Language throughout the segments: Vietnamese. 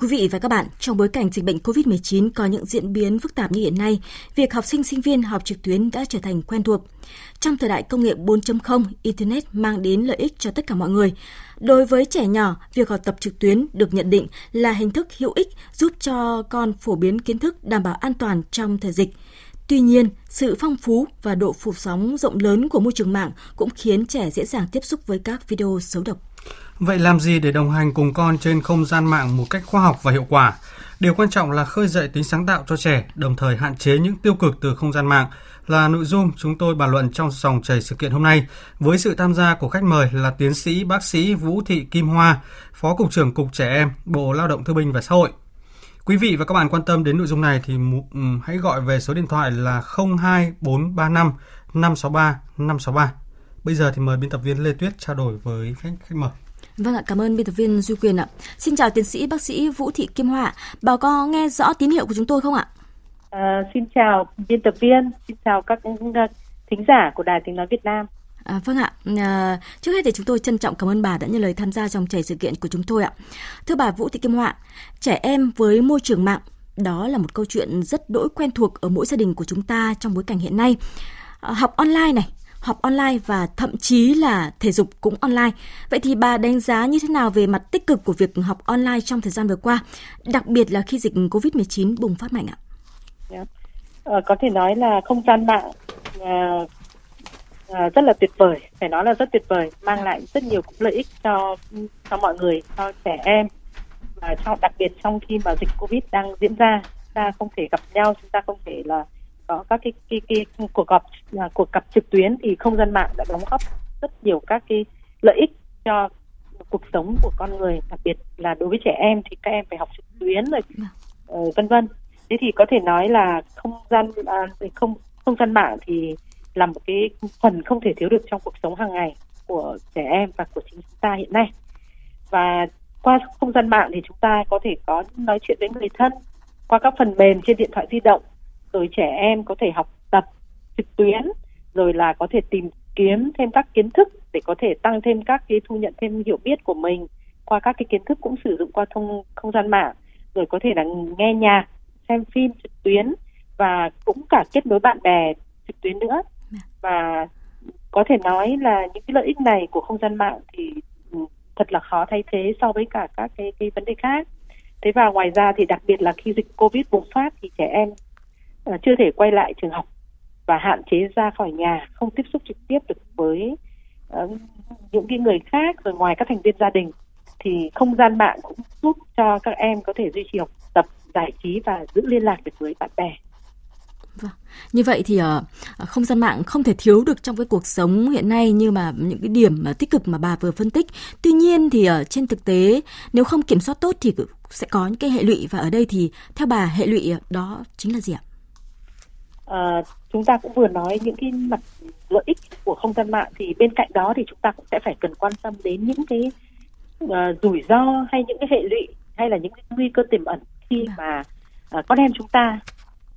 Quý vị và các bạn, trong bối cảnh dịch bệnh COVID-19 có những diễn biến phức tạp như hiện nay, việc học sinh sinh viên học trực tuyến đã trở thành quen thuộc. Trong thời đại công nghệ 4.0, Internet mang đến lợi ích cho tất cả mọi người. Đối với trẻ nhỏ, việc học tập trực tuyến được nhận định là hình thức hữu ích giúp cho con phổ biến kiến thức đảm bảo an toàn trong thời dịch. Tuy nhiên, sự phong phú và độ phủ sóng rộng lớn của môi trường mạng cũng khiến trẻ dễ dàng tiếp xúc với các video xấu độc. Vậy làm gì để đồng hành cùng con trên không gian mạng một cách khoa học và hiệu quả? Điều quan trọng là khơi dậy tính sáng tạo cho trẻ, đồng thời hạn chế những tiêu cực từ không gian mạng là nội dung chúng tôi bàn luận trong dòng chảy sự kiện hôm nay với sự tham gia của khách mời là tiến sĩ bác sĩ Vũ Thị Kim Hoa, Phó Cục trưởng Cục Trẻ Em, Bộ Lao động Thương binh và Xã hội. Quý vị và các bạn quan tâm đến nội dung này thì ừ, hãy gọi về số điện thoại là 02435 563 563. Bây giờ thì mời biên tập viên Lê Tuyết trao đổi với khách khách mời. Vâng ạ, cảm ơn biên tập viên Duy Quyền ạ. Xin chào tiến sĩ bác sĩ Vũ Thị Kim Hoa. Bà có nghe rõ tín hiệu của chúng tôi không ạ? À, xin chào biên tập viên, xin chào các thính giả của Đài Tiếng Nói Việt Nam. À, vâng ạ, à, trước hết thì chúng tôi trân trọng cảm ơn bà đã nhận lời tham gia trong chảy sự kiện của chúng tôi ạ. Thưa bà Vũ Thị Kim Hoa, trẻ em với môi trường mạng đó là một câu chuyện rất đỗi quen thuộc ở mỗi gia đình của chúng ta trong bối cảnh hiện nay. À, học online này, học online và thậm chí là thể dục cũng online. Vậy thì bà đánh giá như thế nào về mặt tích cực của việc học online trong thời gian vừa qua, đặc biệt là khi dịch COVID-19 bùng phát mạnh ạ? Yeah. À, có thể nói là không gian mạng à, à, rất là tuyệt vời, phải nói là rất tuyệt vời, mang lại rất nhiều lợi ích cho cho mọi người, cho trẻ em và cho đặc biệt trong khi mà dịch Covid đang diễn ra, chúng ta không thể gặp nhau, chúng ta không thể là có các cái cái, cái, cuộc gặp là cuộc gặp trực tuyến thì không gian mạng đã đóng góp rất nhiều các cái lợi ích cho cuộc sống của con người đặc biệt là đối với trẻ em thì các em phải học trực tuyến rồi uh, vân vân. Thế thì có thể nói là không gian à, không không gian mạng thì là một cái phần không thể thiếu được trong cuộc sống hàng ngày của trẻ em và của chính chúng ta hiện nay. Và qua không gian mạng thì chúng ta có thể có nói chuyện với người thân qua các phần mềm trên điện thoại di động rồi trẻ em có thể học tập trực tuyến, rồi là có thể tìm kiếm thêm các kiến thức để có thể tăng thêm các cái thu nhận thêm hiểu biết của mình qua các cái kiến thức cũng sử dụng qua thông, không gian mạng. Rồi có thể là nghe nhạc, xem phim trực tuyến và cũng cả kết nối bạn bè trực tuyến nữa. Và có thể nói là những cái lợi ích này của không gian mạng thì ừ, thật là khó thay thế so với cả các cái cái vấn đề khác. Thế và ngoài ra thì đặc biệt là khi dịch covid bùng phát thì trẻ em Ờ, chưa thể quay lại trường học và hạn chế ra khỏi nhà không tiếp xúc trực tiếp được với uh, những cái người khác rồi ngoài các thành viên gia đình thì không gian mạng cũng giúp cho các em có thể duy trì học tập giải trí và giữ liên lạc được với bạn bè Vâng. Như vậy thì uh, không gian mạng không thể thiếu được trong cái cuộc sống hiện nay như mà những cái điểm uh, tích cực mà bà vừa phân tích. Tuy nhiên thì uh, trên thực tế nếu không kiểm soát tốt thì sẽ có những cái hệ lụy và ở đây thì theo bà hệ lụy đó chính là gì ạ? À, chúng ta cũng vừa nói những cái mặt lợi ích của không gian mạng thì bên cạnh đó thì chúng ta cũng sẽ phải cần quan tâm đến những cái uh, rủi ro hay những cái hệ lụy hay là những cái nguy cơ tiềm ẩn khi vâng. mà uh, con em chúng ta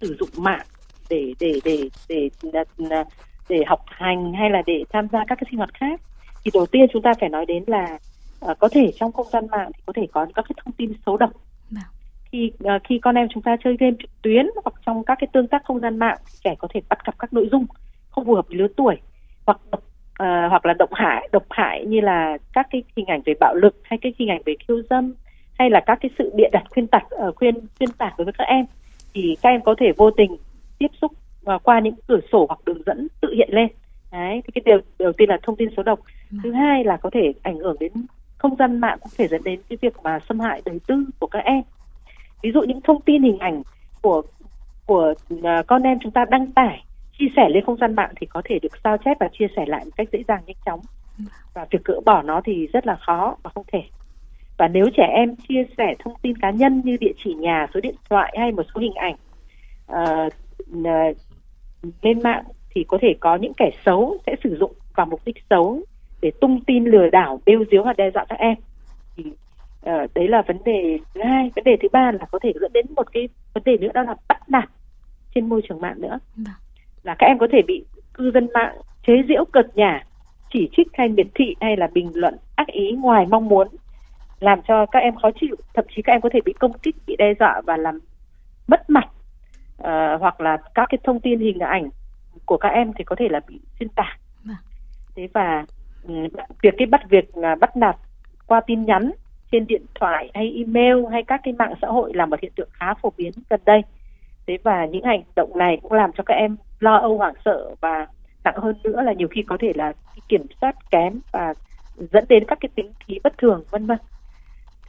sử dụng mạng để để để để để, để học hành hay là để tham gia các cái sinh hoạt khác thì đầu tiên chúng ta phải nói đến là uh, có thể trong không gian mạng thì có thể có các cái thông tin xấu độc vâng. khi uh, khi con em chúng ta chơi game trực tuyến hoặc trong các cái tương tác không gian mạng trẻ có thể bắt gặp các nội dung không phù hợp với lứa tuổi hoặc uh, hoặc là độc hại độc hại như là các cái hình ảnh về bạo lực hay cái hình ảnh về khiêu dâm hay là các cái sự bịa đặt khuyên tạc uh, khuyên xuyên tạc đối với các em thì các em có thể vô tình tiếp xúc và qua những cửa sổ hoặc đường dẫn tự hiện lên đấy thì cái điều đầu tiên là thông tin số độc ừ. thứ hai là có thể ảnh hưởng đến không gian mạng cũng thể dẫn đến cái việc mà xâm hại đời tư của các em ví dụ những thông tin hình ảnh của của à, con em chúng ta đăng tải chia sẻ lên không gian mạng thì có thể được sao chép và chia sẻ lại một cách dễ dàng nhanh chóng. Và việc gỡ bỏ nó thì rất là khó và không thể. Và nếu trẻ em chia sẻ thông tin cá nhân như địa chỉ nhà số điện thoại hay một số hình ảnh uh, lên mạng thì có thể có những kẻ xấu sẽ sử dụng vào mục đích xấu để tung tin lừa đảo bêu diếu và đe dọa các em. Thì uh, đấy là vấn đề thứ hai. Vấn đề thứ ba là có thể dẫn đến một cái vấn đề nữa đó là bắt nạt trên môi trường mạng nữa. Vâng. là các em có thể bị cư dân mạng chế giễu cợt nhả chỉ trích hay miệt thị hay là bình luận ác ý ngoài mong muốn làm cho các em khó chịu. Thậm chí các em có thể bị công kích bị đe dọa và làm mất mặt. Uh, hoặc là các cái thông tin hình ảnh của các em thì có thể là bị xuyên tạc. Vâng. thế và um, việc cái bắt việc là bắt nạt qua tin nhắn trên điện thoại hay email hay các cái mạng xã hội là một hiện tượng khá phổ biến gần đây. Thế và những hành động này cũng làm cho các em lo âu hoảng sợ và nặng hơn nữa là nhiều khi có thể là kiểm soát kém và dẫn đến các cái tính khí bất thường vân vân.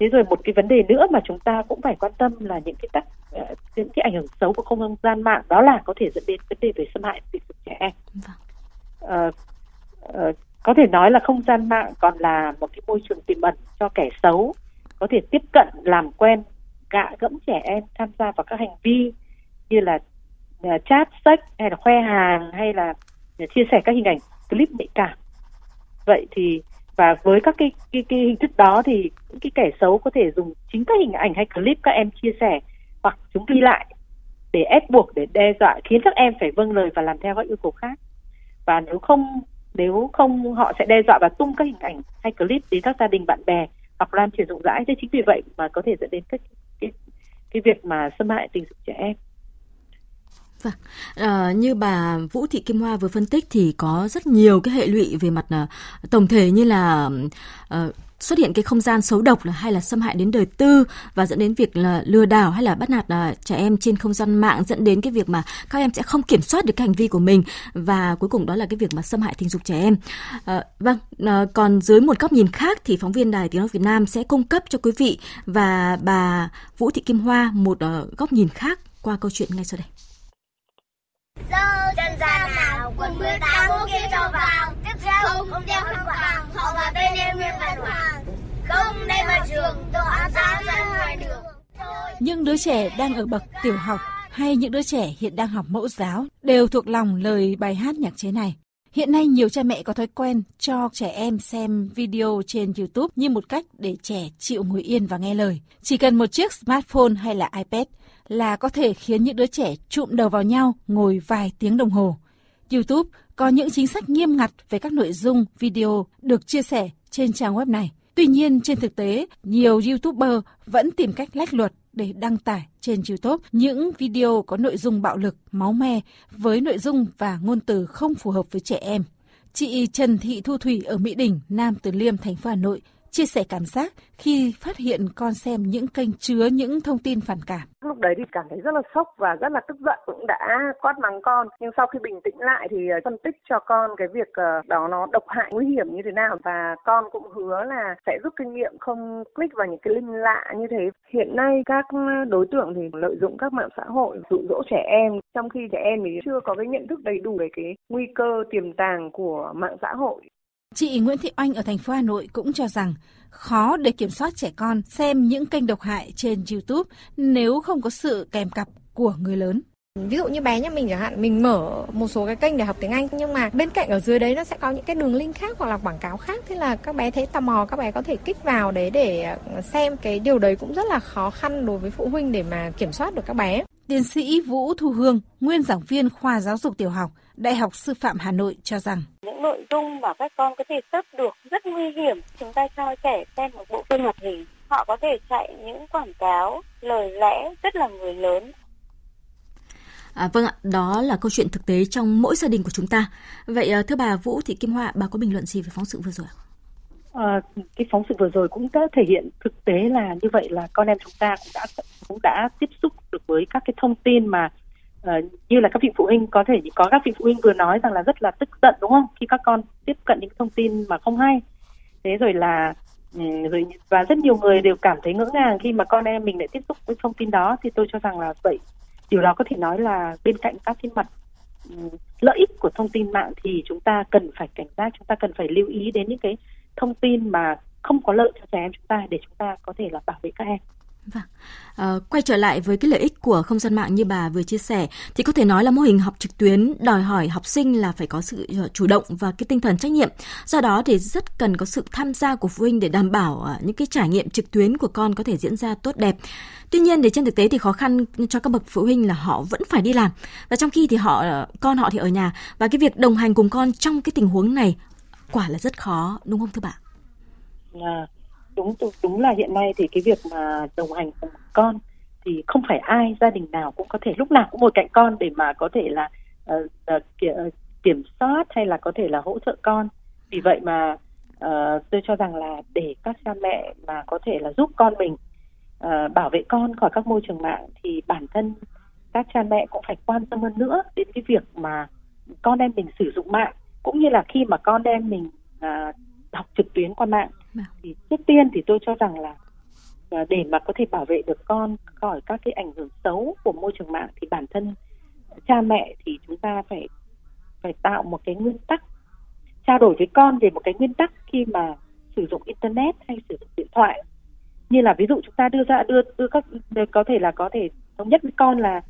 Thế rồi một cái vấn đề nữa mà chúng ta cũng phải quan tâm là những cái tác uh, những cái ảnh hưởng xấu của không gian mạng đó là có thể dẫn đến vấn đề về xâm hại tình dục trẻ em. Uh, uh, có thể nói là không gian mạng còn là một cái môi trường tiềm ẩn cho kẻ xấu có thể tiếp cận làm quen gạ gẫm trẻ em tham gia vào các hành vi như là ờ, chat sách hay là khoe hàng hay là ờ, chia sẻ các hình ảnh clip nhạy cảm. Vậy thì và với các cái, cái cái hình thức đó thì những cái kẻ xấu có thể dùng chính các hình ảnh hay clip các em chia sẻ hoặc chúng ghi lại để ép buộc để đe dọa khiến các em phải vâng lời và làm theo các yêu cầu khác. Và nếu không nếu không họ sẽ đe dọa và tung các hình ảnh hay clip đến các gia đình bạn bè hoặc lan truyền rộng rãi. Thế chính vì vậy mà có thể dẫn đến các cái cái việc mà xâm hại tình dục trẻ em. Vâng, à, như bà Vũ Thị Kim Hoa vừa phân tích thì có rất nhiều cái hệ lụy về mặt à, tổng thể như là à, xuất hiện cái không gian xấu độc là hay là xâm hại đến đời tư và dẫn đến việc là lừa đảo hay là bắt nạt à, trẻ em trên không gian mạng dẫn đến cái việc mà các em sẽ không kiểm soát được cái hành vi của mình và cuối cùng đó là cái việc mà xâm hại tình dục trẻ em. À, vâng, à, còn dưới một góc nhìn khác thì phóng viên Đài Tiếng nói Việt Nam sẽ cung cấp cho quý vị và bà Vũ Thị Kim Hoa một uh, góc nhìn khác qua câu chuyện ngay sau đây dơ chân nào quần mưa kia cho vào tiếp theo không đeo khăn quàng họ và đây nguyên vẹn hoàng không đem vào trường tổ ra ra ngoài đường những đứa trẻ đang ở bậc tiểu học hay những đứa trẻ hiện đang học mẫu giáo đều thuộc lòng lời bài hát nhạc chế này. Hiện nay nhiều cha mẹ có thói quen cho trẻ em xem video trên YouTube như một cách để trẻ chịu ngồi yên và nghe lời. Chỉ cần một chiếc smartphone hay là iPad là có thể khiến những đứa trẻ trụm đầu vào nhau ngồi vài tiếng đồng hồ. YouTube có những chính sách nghiêm ngặt về các nội dung video được chia sẻ trên trang web này. Tuy nhiên, trên thực tế, nhiều YouTuber vẫn tìm cách lách luật để đăng tải trên YouTube những video có nội dung bạo lực, máu me với nội dung và ngôn từ không phù hợp với trẻ em. Chị Trần Thị Thu Thủy ở Mỹ Đình, Nam Từ Liêm, thành phố Hà Nội chia sẻ cảm giác khi phát hiện con xem những kênh chứa những thông tin phản cảm. Lúc đấy thì cảm thấy rất là sốc và rất là tức giận, cũng đã quát mắng con. Nhưng sau khi bình tĩnh lại thì ờ, phân tích cho con cái việc ờ, đó nó độc hại, nguy hiểm như thế nào và con cũng hứa là sẽ rút kinh nghiệm, không click vào những cái link lạ như thế. Hiện nay các đối tượng thì lợi dụng các mạng xã hội dụ dỗ trẻ em trong khi trẻ em thì chưa có cái nhận thức đầy đủ về cái nguy cơ tiềm tàng của mạng xã hội. Chị Nguyễn Thị Oanh ở thành phố Hà Nội cũng cho rằng khó để kiểm soát trẻ con xem những kênh độc hại trên YouTube nếu không có sự kèm cặp của người lớn. Ví dụ như bé nhà mình chẳng hạn, mình mở một số cái kênh để học tiếng Anh nhưng mà bên cạnh ở dưới đấy nó sẽ có những cái đường link khác hoặc là quảng cáo khác thế là các bé thấy tò mò các bé có thể kích vào đấy để xem cái điều đấy cũng rất là khó khăn đối với phụ huynh để mà kiểm soát được các bé. Tiến sĩ Vũ Thu Hương, nguyên giảng viên khoa giáo dục tiểu học, Đại học Sư phạm Hà Nội cho rằng những nội dung mà các con có thể sắp được rất nguy hiểm. Chúng ta cho trẻ xem một bộ phim hoạt hình, họ có thể chạy những quảng cáo, lời lẽ rất là người lớn. À, vâng ạ, đó là câu chuyện thực tế trong mỗi gia đình của chúng ta. Vậy à, thưa bà Vũ Thị Kim Hoa, bà có bình luận gì về phóng sự vừa rồi ạ? À, cái phóng sự vừa rồi cũng đã thể hiện thực tế là như vậy là con em chúng ta cũng đã cũng đã tiếp xúc được với các cái thông tin mà uh, như là các vị phụ huynh có thể có các vị phụ huynh vừa nói rằng là rất là tức giận đúng không? Khi các con tiếp cận những thông tin mà không hay. Thế rồi là ừ, rồi và rất nhiều người đều cảm thấy ngỡ ngàng khi mà con em mình lại tiếp xúc với thông tin đó. Thì tôi cho rằng là vậy. Điều đó có thể nói là bên cạnh các cái mặt ừ, lợi ích của thông tin mạng thì chúng ta cần phải cảnh giác chúng ta cần phải lưu ý đến những cái thông tin mà không có lợi cho trẻ em chúng ta để chúng ta có thể là bảo vệ các em. Vâng. À, quay trở lại với cái lợi ích của không gian mạng như bà vừa chia sẻ thì có thể nói là mô hình học trực tuyến đòi hỏi học sinh là phải có sự ờ, chủ động và cái tinh thần trách nhiệm. Do đó thì rất cần có sự tham gia của phụ huynh để đảm bảo ờ, những cái trải nghiệm trực tuyến của con có thể diễn ra tốt đẹp. Tuy nhiên thì trên thực tế thì khó khăn cho các bậc phụ huynh là họ vẫn phải đi làm và trong khi thì họ con họ thì ở nhà và cái việc đồng hành cùng con trong cái tình huống này quả là rất khó đúng không thưa bạn? À, dạ đúng đúng là hiện nay thì cái việc mà đồng hành cùng con thì không phải ai gia đình nào cũng có thể lúc nào cũng ngồi cạnh con để mà có thể là uh, uh, kiểm soát hay là có thể là hỗ trợ con. Vì vậy mà uh, tôi cho rằng là để các cha mẹ mà có thể là giúp con mình uh, bảo vệ con khỏi các môi trường mạng thì bản thân các cha mẹ cũng phải quan tâm hơn nữa đến cái việc mà con em mình sử dụng mạng. Cũng như là khi mà con em mình uh, học trực tuyến qua mạng thì trước tiên thì tôi cho rằng là à, để mà có thể bảo vệ được con khỏi các cái ảnh hưởng xấu của môi trường mạng thì bản thân cha mẹ thì chúng ta phải phải tạo một cái nguyên tắc trao đổi với con về một cái nguyên tắc khi mà sử dụng internet hay sử dụng điện thoại. Như là ví dụ chúng ta đưa ra đưa đưa các có thể là có thể thống nhất với con là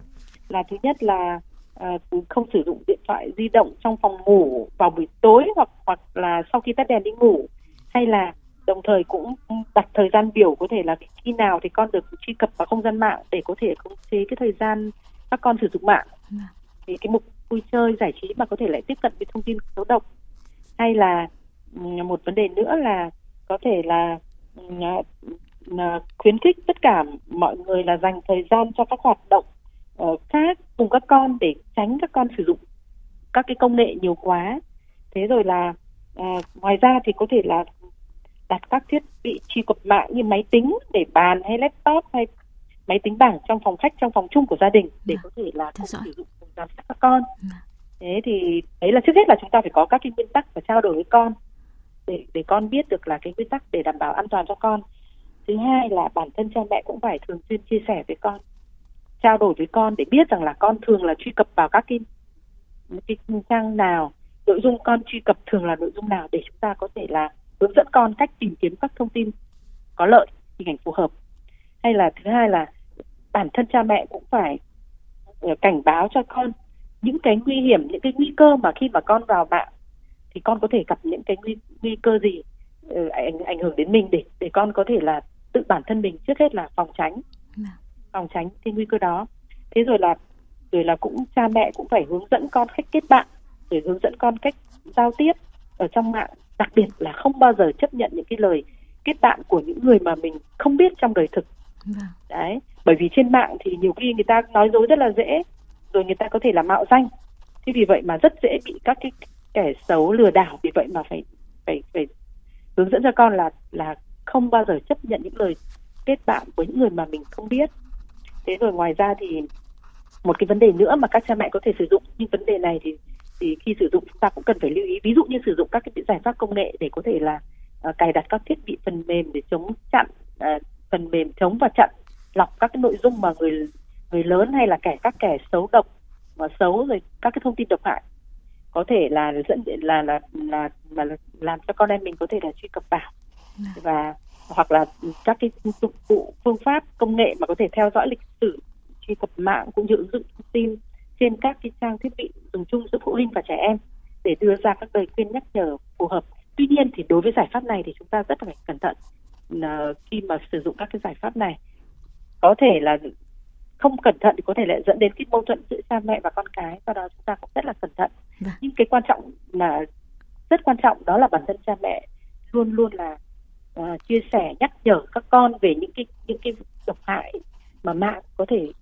là thứ nhất là à, không sử dụng điện thoại di động trong phòng ngủ vào buổi tối hoặc hoặc là sau khi tắt đèn đi ngủ hay là đồng thời cũng đặt thời gian biểu có thể là khi nào thì con được truy cập vào không gian mạng để có thể khống chế cái thời gian các con sử dụng mạng. Vâng. thì cái mục vui chơi giải trí mà có thể lại tiếp cận với thông tin xấu độc hay là một vấn đề nữa là có thể là khuyến khích tất cả mọi người là dành thời gian cho các hoạt động uh, khác cùng các con để tránh các con sử dụng các cái công nghệ nhiều quá. Thế rồi là uh, ngoài ra thì có thể là đặt các thiết bị truy cập mạng như máy tính để bàn hay laptop hay máy tính bảng trong phòng khách trong phòng chung của gia đình để à, có thể là cùng sử dụng cùng giám sát các con. À. thế thì đấy là trước hết là chúng ta phải có các cái nguyên tắc và trao đổi với con để để con biết được là cái nguyên tắc để đảm bảo an toàn cho con. Thứ hai là bản thân cha mẹ cũng phải thường xuyên chia sẻ với con trao đổi với con để biết rằng là con thường là truy cập vào các cái, cái trang nào nội dung con truy cập thường là nội dung nào để chúng ta có thể là hướng dẫn con cách tìm kiếm các thông tin có lợi hình ảnh phù hợp hay là thứ hai là bản thân cha mẹ cũng phải ờ, cảnh báo cho con những cái nguy hiểm những cái nguy cơ mà khi mà con vào mạng thì con có thể gặp những cái nguy, nguy cơ gì uh, ảnh ảnh hưởng đến mình để để con có thể là tự bản thân mình trước hết là phòng tránh dạ. phòng tránh cái nguy cơ đó thế rồi là rồi là cũng cha mẹ cũng phải hướng dẫn con cách kết bạn để hướng dẫn con cách giao tiếp ở trong mạng đặc biệt là không bao giờ chấp nhận những cái lời kết bạn của những người mà mình không biết trong đời thực. Vâng. đấy bởi vì trên mạng thì nhiều khi người ta nói dối rất là dễ rồi người ta có thể là mạo danh. Thế vì vậy mà rất dễ bị các cái kẻ xấu lừa đảo vì vậy mà phải phải phải hướng dẫn cho con là là không bao giờ chấp nhận những lời kết bạn với những người mà mình không biết. Thế rồi ngoài ra thì một cái vấn đề nữa mà các cha mẹ có thể sử dụng nhưng vấn đề này thì thì khi sử dụng chúng ta cũng cần phải lưu ý. Ví dụ như sử dụng các cái giải pháp công nghệ để có thể là uh, cài đặt các thiết bị phần mềm để chống chặn uh, phần mềm chống và chặn lọc các cái nội dung mà người người lớn hay là kẻ các kẻ xấu độc mà xấu rồi các cái thông tin độc hại. Có thể là dẫn là là là, là, là làm cho con em mình có thể là truy cập vào. Và hoặc là các cái dụng cụ phương pháp công nghệ mà có thể theo dõi lịch sử truy cập mạng cũng như ứng dụng thông tin trên các cái trang thiết bị dùng chung giữa phụ huynh và trẻ em để đưa ra các lời khuyên nhắc nhở phù hợp. Tuy nhiên thì đối với giải pháp này thì chúng ta rất phải cẩn thận uh, khi mà sử dụng các cái giải pháp này. Có thể là không cẩn thận thì có thể lại dẫn đến cái mâu thuẫn giữa cha mẹ và con cái do đó chúng ta cũng rất là cẩn thận. Vâng. nhưng cái quan trọng là rất quan trọng đó là bản thân cha mẹ luôn luôn là uh, chia sẻ nhắc nhở các con về những cái những cái độc hại mà mạng có thể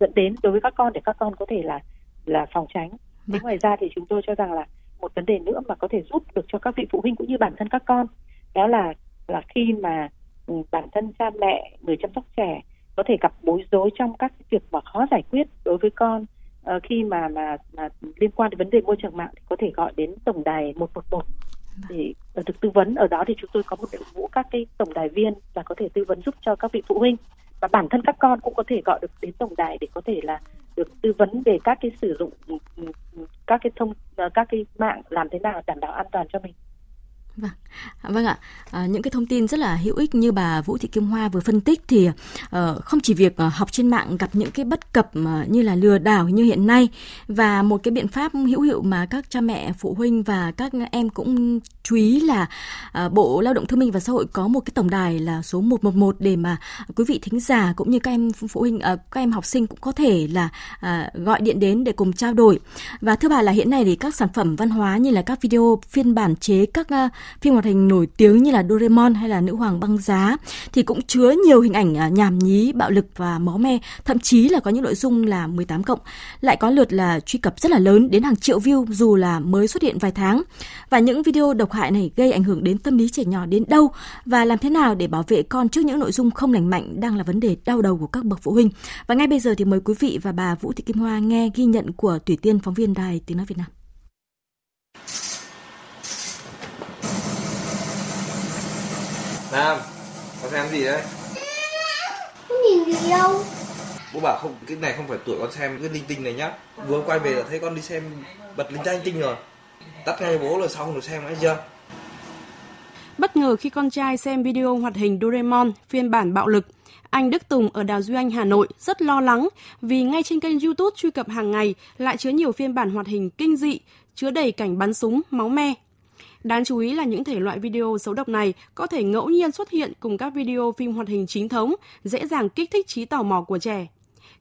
dẫn đến đối với các con để các con có thể là là phòng tránh. Thế vâng. ngoài ra thì chúng tôi cho rằng là một vấn đề nữa mà có thể giúp được cho các vị phụ huynh cũng như bản thân các con đó là là khi mà ừ, bản thân cha mẹ người chăm sóc trẻ có thể gặp bối rối trong các việc mà khó giải quyết đối với con uh, khi mà mà mà liên quan đến vấn đề môi trường mạng thì có thể gọi đến tổng đài 111 để được tư vấn ở đó thì chúng tôi có một đội ngũ các cái tổng đài viên và có thể tư vấn giúp cho các vị phụ huynh và bản thân các con cũng có thể gọi được đến tổng đài để có thể là được tư vấn về các cái sử dụng, các cái thông, các cái mạng làm thế nào đảm bảo an toàn cho mình. Vâng, à, vâng ạ. À, những cái thông tin rất là hữu ích như bà Vũ Thị Kim Hoa vừa phân tích thì uh, không chỉ việc uh, học trên mạng gặp những cái bất cập uh, như là lừa đảo như hiện nay và một cái biện pháp hữu hiệu mà các cha mẹ, phụ huynh và các em cũng chú ý là uh, Bộ Lao động Thương minh và Xã hội có một cái tổng đài là số 111 để mà quý vị thính giả cũng như các em phụ huynh, uh, các em học sinh cũng có thể là uh, gọi điện đến để cùng trao đổi. Và thưa bà là hiện nay thì các sản phẩm văn hóa như là các video phiên bản chế các uh, phim hoạt hình nổi tiếng như là Doraemon hay là Nữ hoàng băng giá thì cũng chứa nhiều hình ảnh à, nhảm nhí, bạo lực và máu me, thậm chí là có những nội dung là 18 cộng, lại có lượt là truy cập rất là lớn đến hàng triệu view dù là mới xuất hiện vài tháng. Và những video độc hại này gây ảnh hưởng đến tâm lý trẻ nhỏ đến đâu và làm thế nào để bảo vệ con trước những nội dung không lành mạnh đang là vấn đề đau đầu của các bậc phụ huynh. Và ngay bây giờ thì mời quý vị và bà Vũ Thị Kim Hoa nghe ghi nhận của Thủy Tiên phóng viên Đài Tiếng nói Việt Nam. Nam, con xem gì đấy? Không nhìn gì đâu. Bố bảo không, cái này không phải tuổi con xem cái linh tinh này nhá. Vừa quay về là thấy con đi xem bật linh tinh tinh rồi. Tắt ngay bố là xong rồi xem thấy chưa? Bất ngờ khi con trai xem video hoạt hình Doraemon phiên bản bạo lực, anh Đức Tùng ở Đào Duy Anh, Hà Nội rất lo lắng vì ngay trên kênh YouTube truy cập hàng ngày lại chứa nhiều phiên bản hoạt hình kinh dị, chứa đầy cảnh bắn súng, máu me, Đáng chú ý là những thể loại video xấu độc này có thể ngẫu nhiên xuất hiện cùng các video phim hoạt hình chính thống, dễ dàng kích thích trí tò mò của trẻ.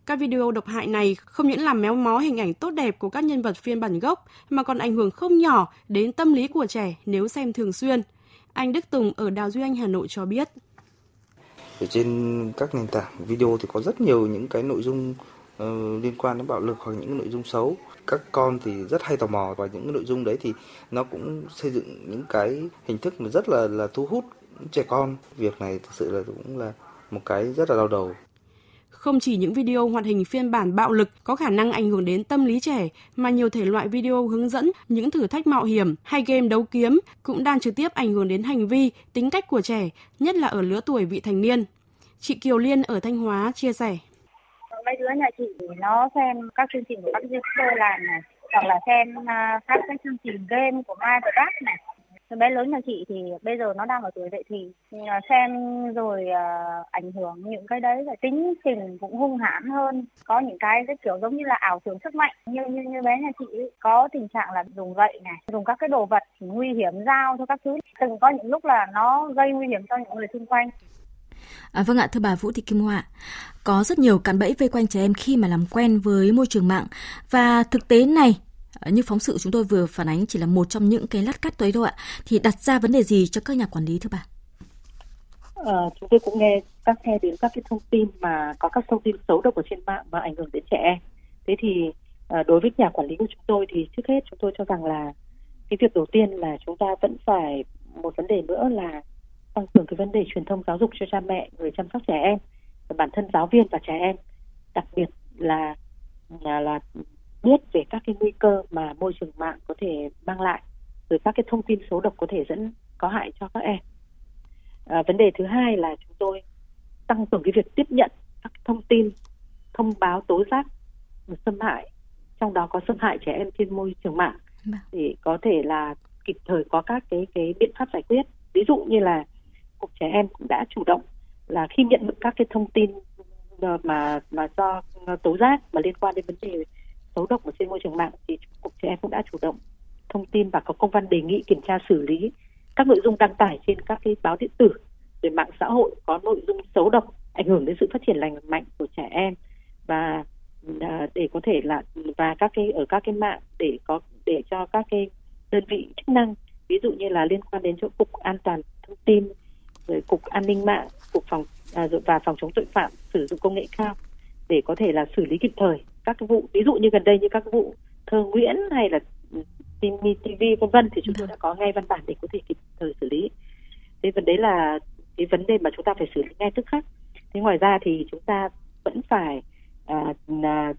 Các video độc hại này không những làm méo mó hình ảnh tốt đẹp của các nhân vật phiên bản gốc mà còn ảnh hưởng không nhỏ đến tâm lý của trẻ nếu xem thường xuyên. Anh Đức Tùng ở Đào Duy Anh, Hà Nội cho biết. Ở trên các nền tảng video thì có rất nhiều những cái nội dung uh, liên quan đến bạo lực hoặc những nội dung xấu các con thì rất hay tò mò và những nội dung đấy thì nó cũng xây dựng những cái hình thức mà rất là là thu hút trẻ con. Việc này thực sự là cũng là một cái rất là đau đầu. Không chỉ những video hoạt hình phiên bản bạo lực có khả năng ảnh hưởng đến tâm lý trẻ, mà nhiều thể loại video hướng dẫn những thử thách mạo hiểm hay game đấu kiếm cũng đang trực tiếp ảnh hưởng đến hành vi, tính cách của trẻ, nhất là ở lứa tuổi vị thành niên. Chị Kiều Liên ở Thanh Hóa chia sẻ mấy đứa nhà chị nó xem các chương trình của các youtuber làm này hoặc là xem à, các cái chương trình game của Mai và Bác này. Cái bé lớn nhà chị thì bây giờ nó đang ở tuổi dậy thì à, xem rồi uh, ảnh hưởng những cái đấy là tính tình cũng hung hãn hơn. Có những cái cái kiểu giống như là ảo tưởng sức mạnh. Như như như bé nhà chị ấy, có tình trạng là dùng gậy này dùng các cái đồ vật nguy hiểm dao cho các thứ. Từng có những lúc là nó gây nguy hiểm cho những người xung quanh. À, vâng ạ, thưa bà Vũ Thị Kim Hoa, có rất nhiều cản bẫy vây quanh trẻ em khi mà làm quen với môi trường mạng và thực tế này ờ, như phóng sự chúng tôi vừa phản ánh chỉ là một trong những cái lát cắt tới thôi ạ. Thì đặt ra vấn đề gì cho các nhà quản lý thưa bà? À, chúng tôi cũng nghe các nghe đến các cái thông tin mà có các thông tin xấu độc ở trên mạng và ảnh hưởng đến trẻ em. Thế thì à, đối với nhà quản lý của chúng tôi thì trước hết chúng tôi cho rằng là cái việc đầu tiên là chúng ta vẫn phải một vấn đề nữa là tăng cường cái vấn đề truyền thông giáo dục cho cha mẹ người chăm sóc trẻ em và bản thân giáo viên và trẻ em. Đặc biệt là là, là biết về các cái nguy cơ mà môi trường mạng có thể mang lại rồi các cái thông tin xấu độc có thể dẫn có hại cho các em. À, vấn đề thứ hai là chúng tôi tăng cường cái việc tiếp nhận các thông tin thông báo tố giác xâm hại trong đó có xâm hại trẻ em trên môi trường mạng. Vâng. để có thể là kịp thời có các cái cái biện pháp giải quyết. Ví dụ như là cục trẻ em cũng đã chủ động là khi nhận được các cái thông tin ờ, mà mà do ờ, tố giác mà liên quan đến vấn đề xấu độc ở trên môi trường mạng thì cục trẻ em cũng đã chủ động thông tin và có công văn đề nghị kiểm tra xử lý các nội dung đăng tải trên các cái báo điện tử về mạng xã hội có nội dung xấu độc, ảnh hưởng đến sự phát triển lành mạnh của trẻ em và ờ, để có thể là, và các cái, ở các cái mạng để có, để cho các cái đơn vị chức năng, ví dụ như là liên quan đến chỗ cục an toàn thông tin rồi cục an ninh mạng cục phòng à, và phòng chống tội phạm sử dụng công nghệ cao để có thể là xử lý kịp thời các vụ ví dụ như gần đây như các vụ thơ Nguyễn hay là TV vân vân thì chúng tôi đã có ngay văn bản để có thể kịp thời xử lý. Thế vấn đề là cái vấn đề mà chúng ta phải xử lý ngay tức khắc. Thế ngoài ra thì chúng ta vẫn phải à, à,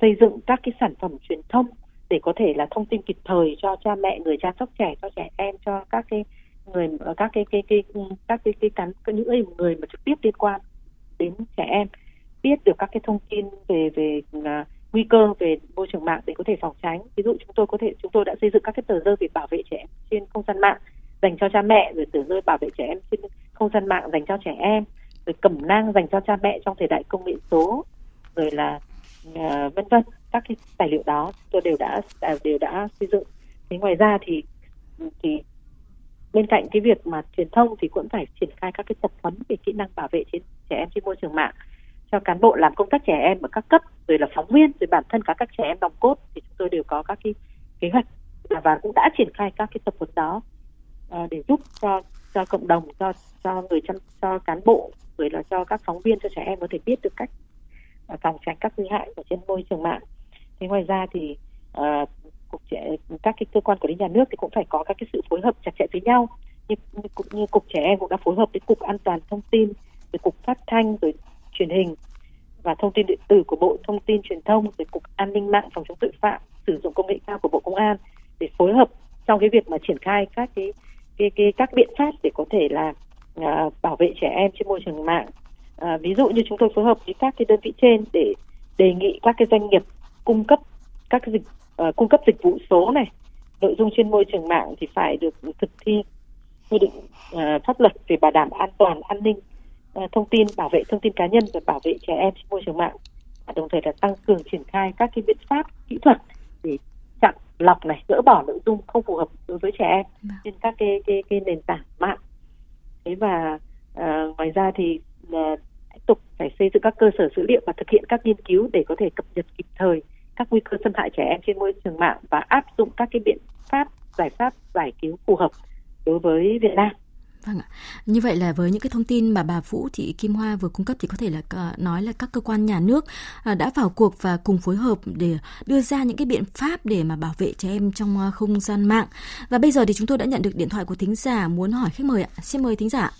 xây dựng các cái sản phẩm truyền thông để có thể là thông tin kịp thời cho cha mẹ người chăm sóc trẻ cho trẻ em cho các cái người ờ, các cái cái cái ừ, các cái cái cán những người mà trực tiếp liên quan đến trẻ em biết được các cái thông tin về về uh, nguy cơ về môi trường mạng để có thể phòng tránh. Ví dụ chúng tôi có thể chúng tôi đã xây dựng các cái tờ rơi về bảo vệ trẻ em trên không gian mạng dành cho cha mẹ rồi tờ rơi bảo vệ trẻ em trên không gian mạng dành cho trẻ em rồi cẩm nang dành cho cha mẹ trong thời đại công nghệ số rồi là uh, vân vân các cái tài liệu đó tôi đều đã đều đã xây dựng. Thế ngoài ra thì thì bên cạnh cái việc mà truyền thông thì cũng phải triển khai các cái tập huấn về kỹ năng bảo vệ trên trẻ em trên môi trường mạng. Cho cán bộ làm công tác trẻ em ở các cấp rồi là phóng viên rồi bản thân cả các trẻ em đồng cốt thì chúng tôi đều có các cái kế hoạch và cũng đã triển khai các cái tập huấn đó ờ, để giúp cho cho cộng đồng cho cho người chăm cho cán bộ rồi là cho các phóng viên cho trẻ em có thể biết được cách ờ, phòng tránh các nguy hại ở trên môi trường mạng. Thế ngoài ra thì uh, cục trẻ các cái cơ quan quản lý nhà nước thì cũng phải có các cái sự phối hợp chặt chẽ với nhau. Như, như, như cục trẻ em cũng đã phối hợp với cục an toàn thông tin rồi cục phát thanh rồi truyền hình và thông tin điện tử của bộ thông tin truyền thông rồi cục an ninh mạng phòng chống tội phạm sử dụng công nghệ cao của bộ công an để phối hợp trong cái việc mà triển khai các cái cái, cái các biện pháp để có thể là à, bảo vệ trẻ em trên môi trường mạng. À, ví dụ như chúng tôi phối hợp với các cái đơn vị trên để đề nghị các cái doanh nghiệp cung cấp các cái dịch uh, cung cấp dịch vụ số này nội dung trên môi trường mạng thì phải được thực thi quy định uh, pháp luật về bảo đảm an toàn an ninh uh, thông tin bảo vệ thông tin cá nhân và bảo vệ trẻ em trên môi trường mạng và đồng thời là tăng cường triển khai các cái biện pháp kỹ thuật để chặn lọc này gỡ bỏ nội dung không phù hợp đối với trẻ em vâng. trên các cái cái, cái nền tảng mạng thế và uh, ngoài ra thì uh, tiếp tục phải xây dựng các cơ sở dữ liệu và thực hiện các nghiên cứu để có thể cập nhật kịp thời các nguy cơ xâm hại trẻ em trên môi trường mạng và áp dụng các cái biện pháp giải pháp giải cứu phù hợp đối với Việt Nam. Vâng ạ. Như vậy là với những cái thông tin mà bà Vũ Thị Kim Hoa vừa cung cấp thì có thể là ờ, nói là các cơ quan nhà nước ờ, đã vào cuộc và cùng phối hợp để đưa ra những cái biện pháp để mà bảo vệ trẻ em trong ờ, không gian mạng. Và bây giờ thì chúng tôi đã nhận được điện thoại của thính giả muốn hỏi khách mời ạ. Xin mời thính giả.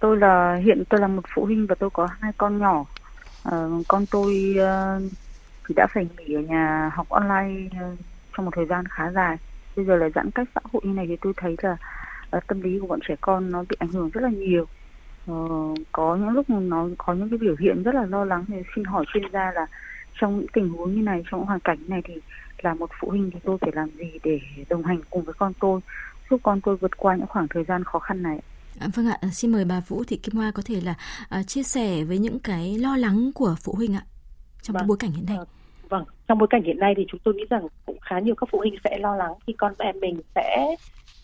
Tôi là hiện tôi là một phụ huynh và tôi có hai con nhỏ. À, con tôi thì đã phải nghỉ ở nhà học online ờ, trong một thời gian khá dài. Bây giờ là giãn cách xã hội như này thì tôi thấy là uh, tâm lý của bọn trẻ con nó bị ảnh hưởng rất là nhiều. Uh, có những lúc nó có những cái biểu hiện rất là lo lắng thì xin hỏi chuyên gia là trong những tình huống như này trong hoàn cảnh này thì là một phụ huynh thì tôi phải làm gì để đồng hành cùng với con tôi giúp con tôi vượt qua những khoảng thời gian khó khăn này À, vâng ạ, xin mời bà Vũ Thị Kim Hoa có thể là uh, chia sẻ với những cái lo lắng của phụ huynh ạ trong vâng. bối cảnh hiện nay. Uh, vâng trong bối cảnh hiện nay thì chúng tôi nghĩ rằng cũng khá nhiều các phụ huynh sẽ lo lắng khi con em mình sẽ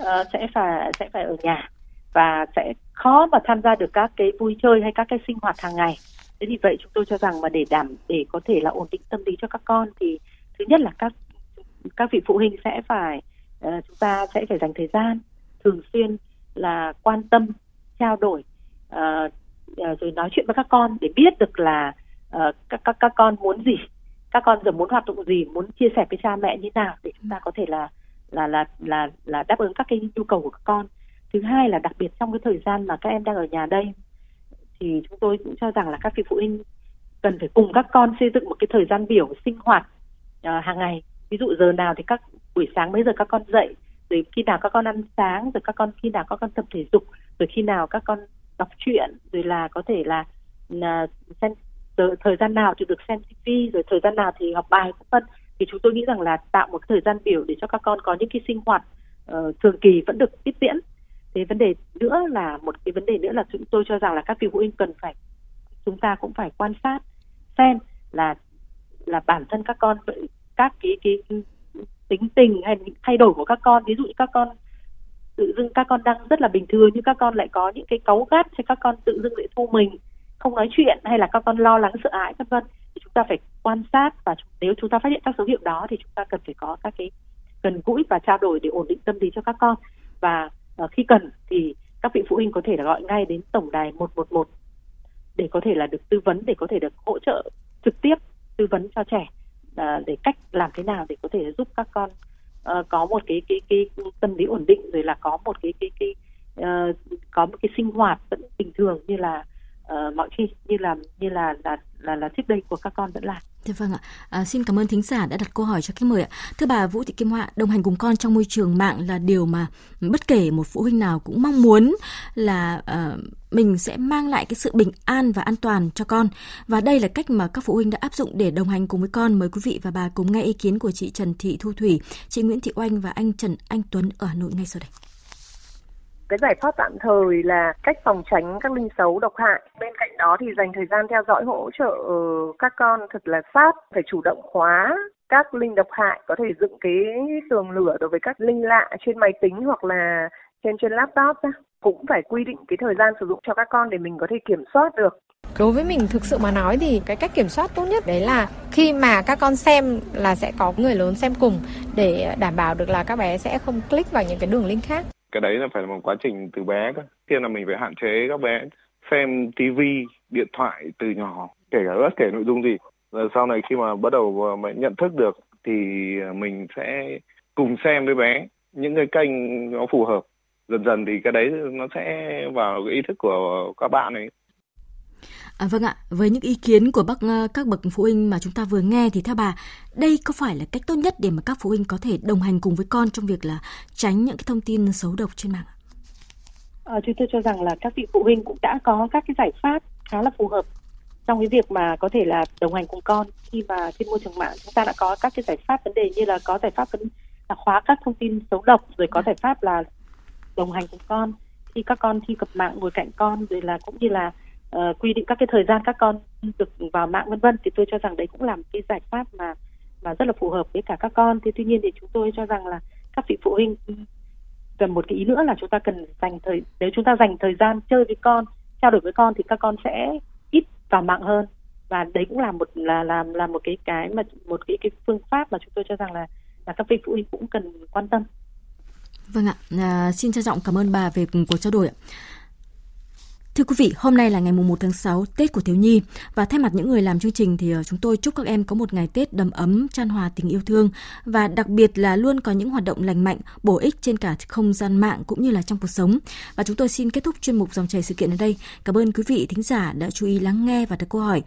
uh, sẽ phải sẽ phải ở nhà và sẽ khó mà tham gia được các cái vui chơi hay các cái sinh hoạt hàng ngày thế thì vậy chúng tôi cho rằng mà để đảm để có thể là ổn định tâm lý cho các con thì thứ nhất là các các vị phụ huynh sẽ phải uh, chúng ta sẽ phải dành thời gian thường xuyên là quan tâm trao đổi uh, rồi nói chuyện với các con để biết được là uh, các các các con muốn gì? Các con giờ muốn hoạt động gì? Muốn chia sẻ với cha mẹ như nào để chúng ta có thể là là là là là đáp ứng các cái nhu cầu của các con? Thứ hai là đặc biệt trong cái thời gian mà các em đang ở nhà đây thì chúng tôi cũng cho rằng là các vị phụ huynh cần phải cùng các con xây dựng một cái thời gian biểu sinh hoạt uh, hàng ngày. Ví dụ giờ nào thì các buổi sáng mấy giờ các con dậy rồi khi nào các con ăn sáng rồi các con khi nào các con tập thể dục rồi khi nào các con đọc truyện rồi là có thể là xem thời gian nào thì được xem TV rồi thời gian nào thì học bài vân vân. Thì chúng tôi nghĩ rằng là tạo một thời gian biểu để cho các con có những cái sinh hoạt uh, thường kỳ vẫn được tiếp diễn. Thế vấn đề nữa là một cái vấn đề nữa là chúng tôi cho rằng là các vị phụ huynh cần phải chúng ta cũng phải quan sát xem là là bản thân các con các cái cái tính tình hay những thay đổi của các con. Ví dụ như các con tự dưng các con đang rất là bình thường nhưng các con lại có những cái cáu gắt hay các con tự dưng lại thu mình không nói chuyện hay là các con lo lắng sợ hãi vân vân. Thì chúng ta phải quan sát và nếu chúng ta phát hiện các dấu hiệu đó thì chúng ta cần phải có các cái gần gũi và trao đổi để ổn định tâm lý cho các con. Và uh, khi cần thì các vị phụ huynh có thể là gọi ngay đến tổng đài 111 để có thể là được tư vấn để có thể được hỗ trợ trực tiếp tư vấn cho trẻ uh, để cách làm thế nào để có thể giúp các con uh, có một cái cái cái tâm lý ổn định rồi là có một cái cái cái uh, có một cái sinh hoạt vẫn bình thường như là uh, mọi khi như là như là là là, là trước đây của các con vẫn làm. Dạ vâng ạ. À, xin cảm ơn thính giả đã đặt câu hỏi cho khách mời ạ. Thưa bà Vũ Thị Kim Hoa, đồng hành cùng con trong môi trường mạng là điều mà bất kể một phụ huynh nào cũng mong muốn là uh, mình sẽ mang lại cái sự bình an và an toàn cho con. Và đây là cách mà các phụ huynh đã áp dụng để đồng hành cùng với con. Mời quý vị và bà cùng nghe ý kiến của chị Trần Thị Thu Thủy, chị Nguyễn Thị Oanh và anh Trần Anh Tuấn ở Hà Nội ngay sau đây cái giải pháp tạm thời là cách phòng tránh các linh xấu độc hại. Bên cạnh đó thì dành thời gian theo dõi hỗ trợ ờ, các con thật là sát, phải chủ động khóa các linh độc hại, có thể dựng cái tường lửa đối với các linh lạ trên máy tính hoặc là trên trên laptop cũng phải quy định cái thời gian sử dụng cho các con để mình có thể kiểm soát được. Đối với mình thực sự mà nói thì cái cách kiểm soát tốt nhất đấy là khi mà các con xem là sẽ có người lớn xem cùng để đảm bảo được là các bé sẽ không click vào những cái đường link khác. Cái đấy là phải là một quá trình từ bé cơ. Tiên là mình phải hạn chế các bé xem tivi, điện thoại từ nhỏ, kể cả bất kể nội dung gì. Rồi sau này khi mà bắt đầu mà nhận thức được thì mình sẽ cùng xem với bé những cái kênh nó phù hợp dần dần thì cái đấy nó sẽ vào cái ý thức của các bạn ấy À, vâng ạ, với những ý kiến của bác ờ, các bậc phụ huynh mà chúng ta vừa nghe thì theo bà, đây có phải là cách tốt nhất để mà các phụ huynh có thể đồng hành cùng với con trong việc là tránh những cái thông tin xấu độc trên mạng? À, chúng tôi cho rằng là các vị phụ huynh cũng đã có các cái giải pháp khá là phù hợp trong cái việc mà có thể là đồng hành cùng con. Khi mà trên môi trường mạng chúng ta đã có các cái giải pháp vấn đề như là có giải pháp vấn là khóa các thông tin xấu độc rồi có giải pháp là đồng hành cùng con. Khi các con thi cập mạng ngồi cạnh con rồi là cũng như là uh, quy định các cái thời gian các con được vào mạng vân vân thì tôi cho rằng đấy cũng là một cái giải pháp mà mà rất là phù hợp với cả các con. Thì tuy nhiên thì chúng tôi cho rằng là các vị phụ huynh cần một cái ý nữa là chúng ta cần dành thời nếu chúng ta dành thời gian chơi với con trao đổi với con thì các con sẽ ít vào mạng hơn. Và đấy cũng là một là làm là, là một cái cái mà một cái cái phương pháp mà chúng tôi cho rằng là là các vị phụ huynh cũng cần quan tâm. Vâng ạ, à, xin trân trọng cảm ơn bà về cuộc trao đổi ạ. Thưa quý vị, hôm nay là ngày 1 tháng 6, Tết của thiếu nhi và thay mặt những người làm chương trình thì ờ, chúng tôi chúc các em có một ngày Tết đầm ấm, chan hòa tình yêu thương và đặc biệt là luôn có những hoạt động lành mạnh, bổ ích trên cả không gian mạng cũng như là trong cuộc sống. Và chúng tôi xin kết thúc chuyên mục dòng chảy sự kiện ở đây. Cảm ơn quý vị thính giả đã chú ý lắng nghe và đặt câu hỏi.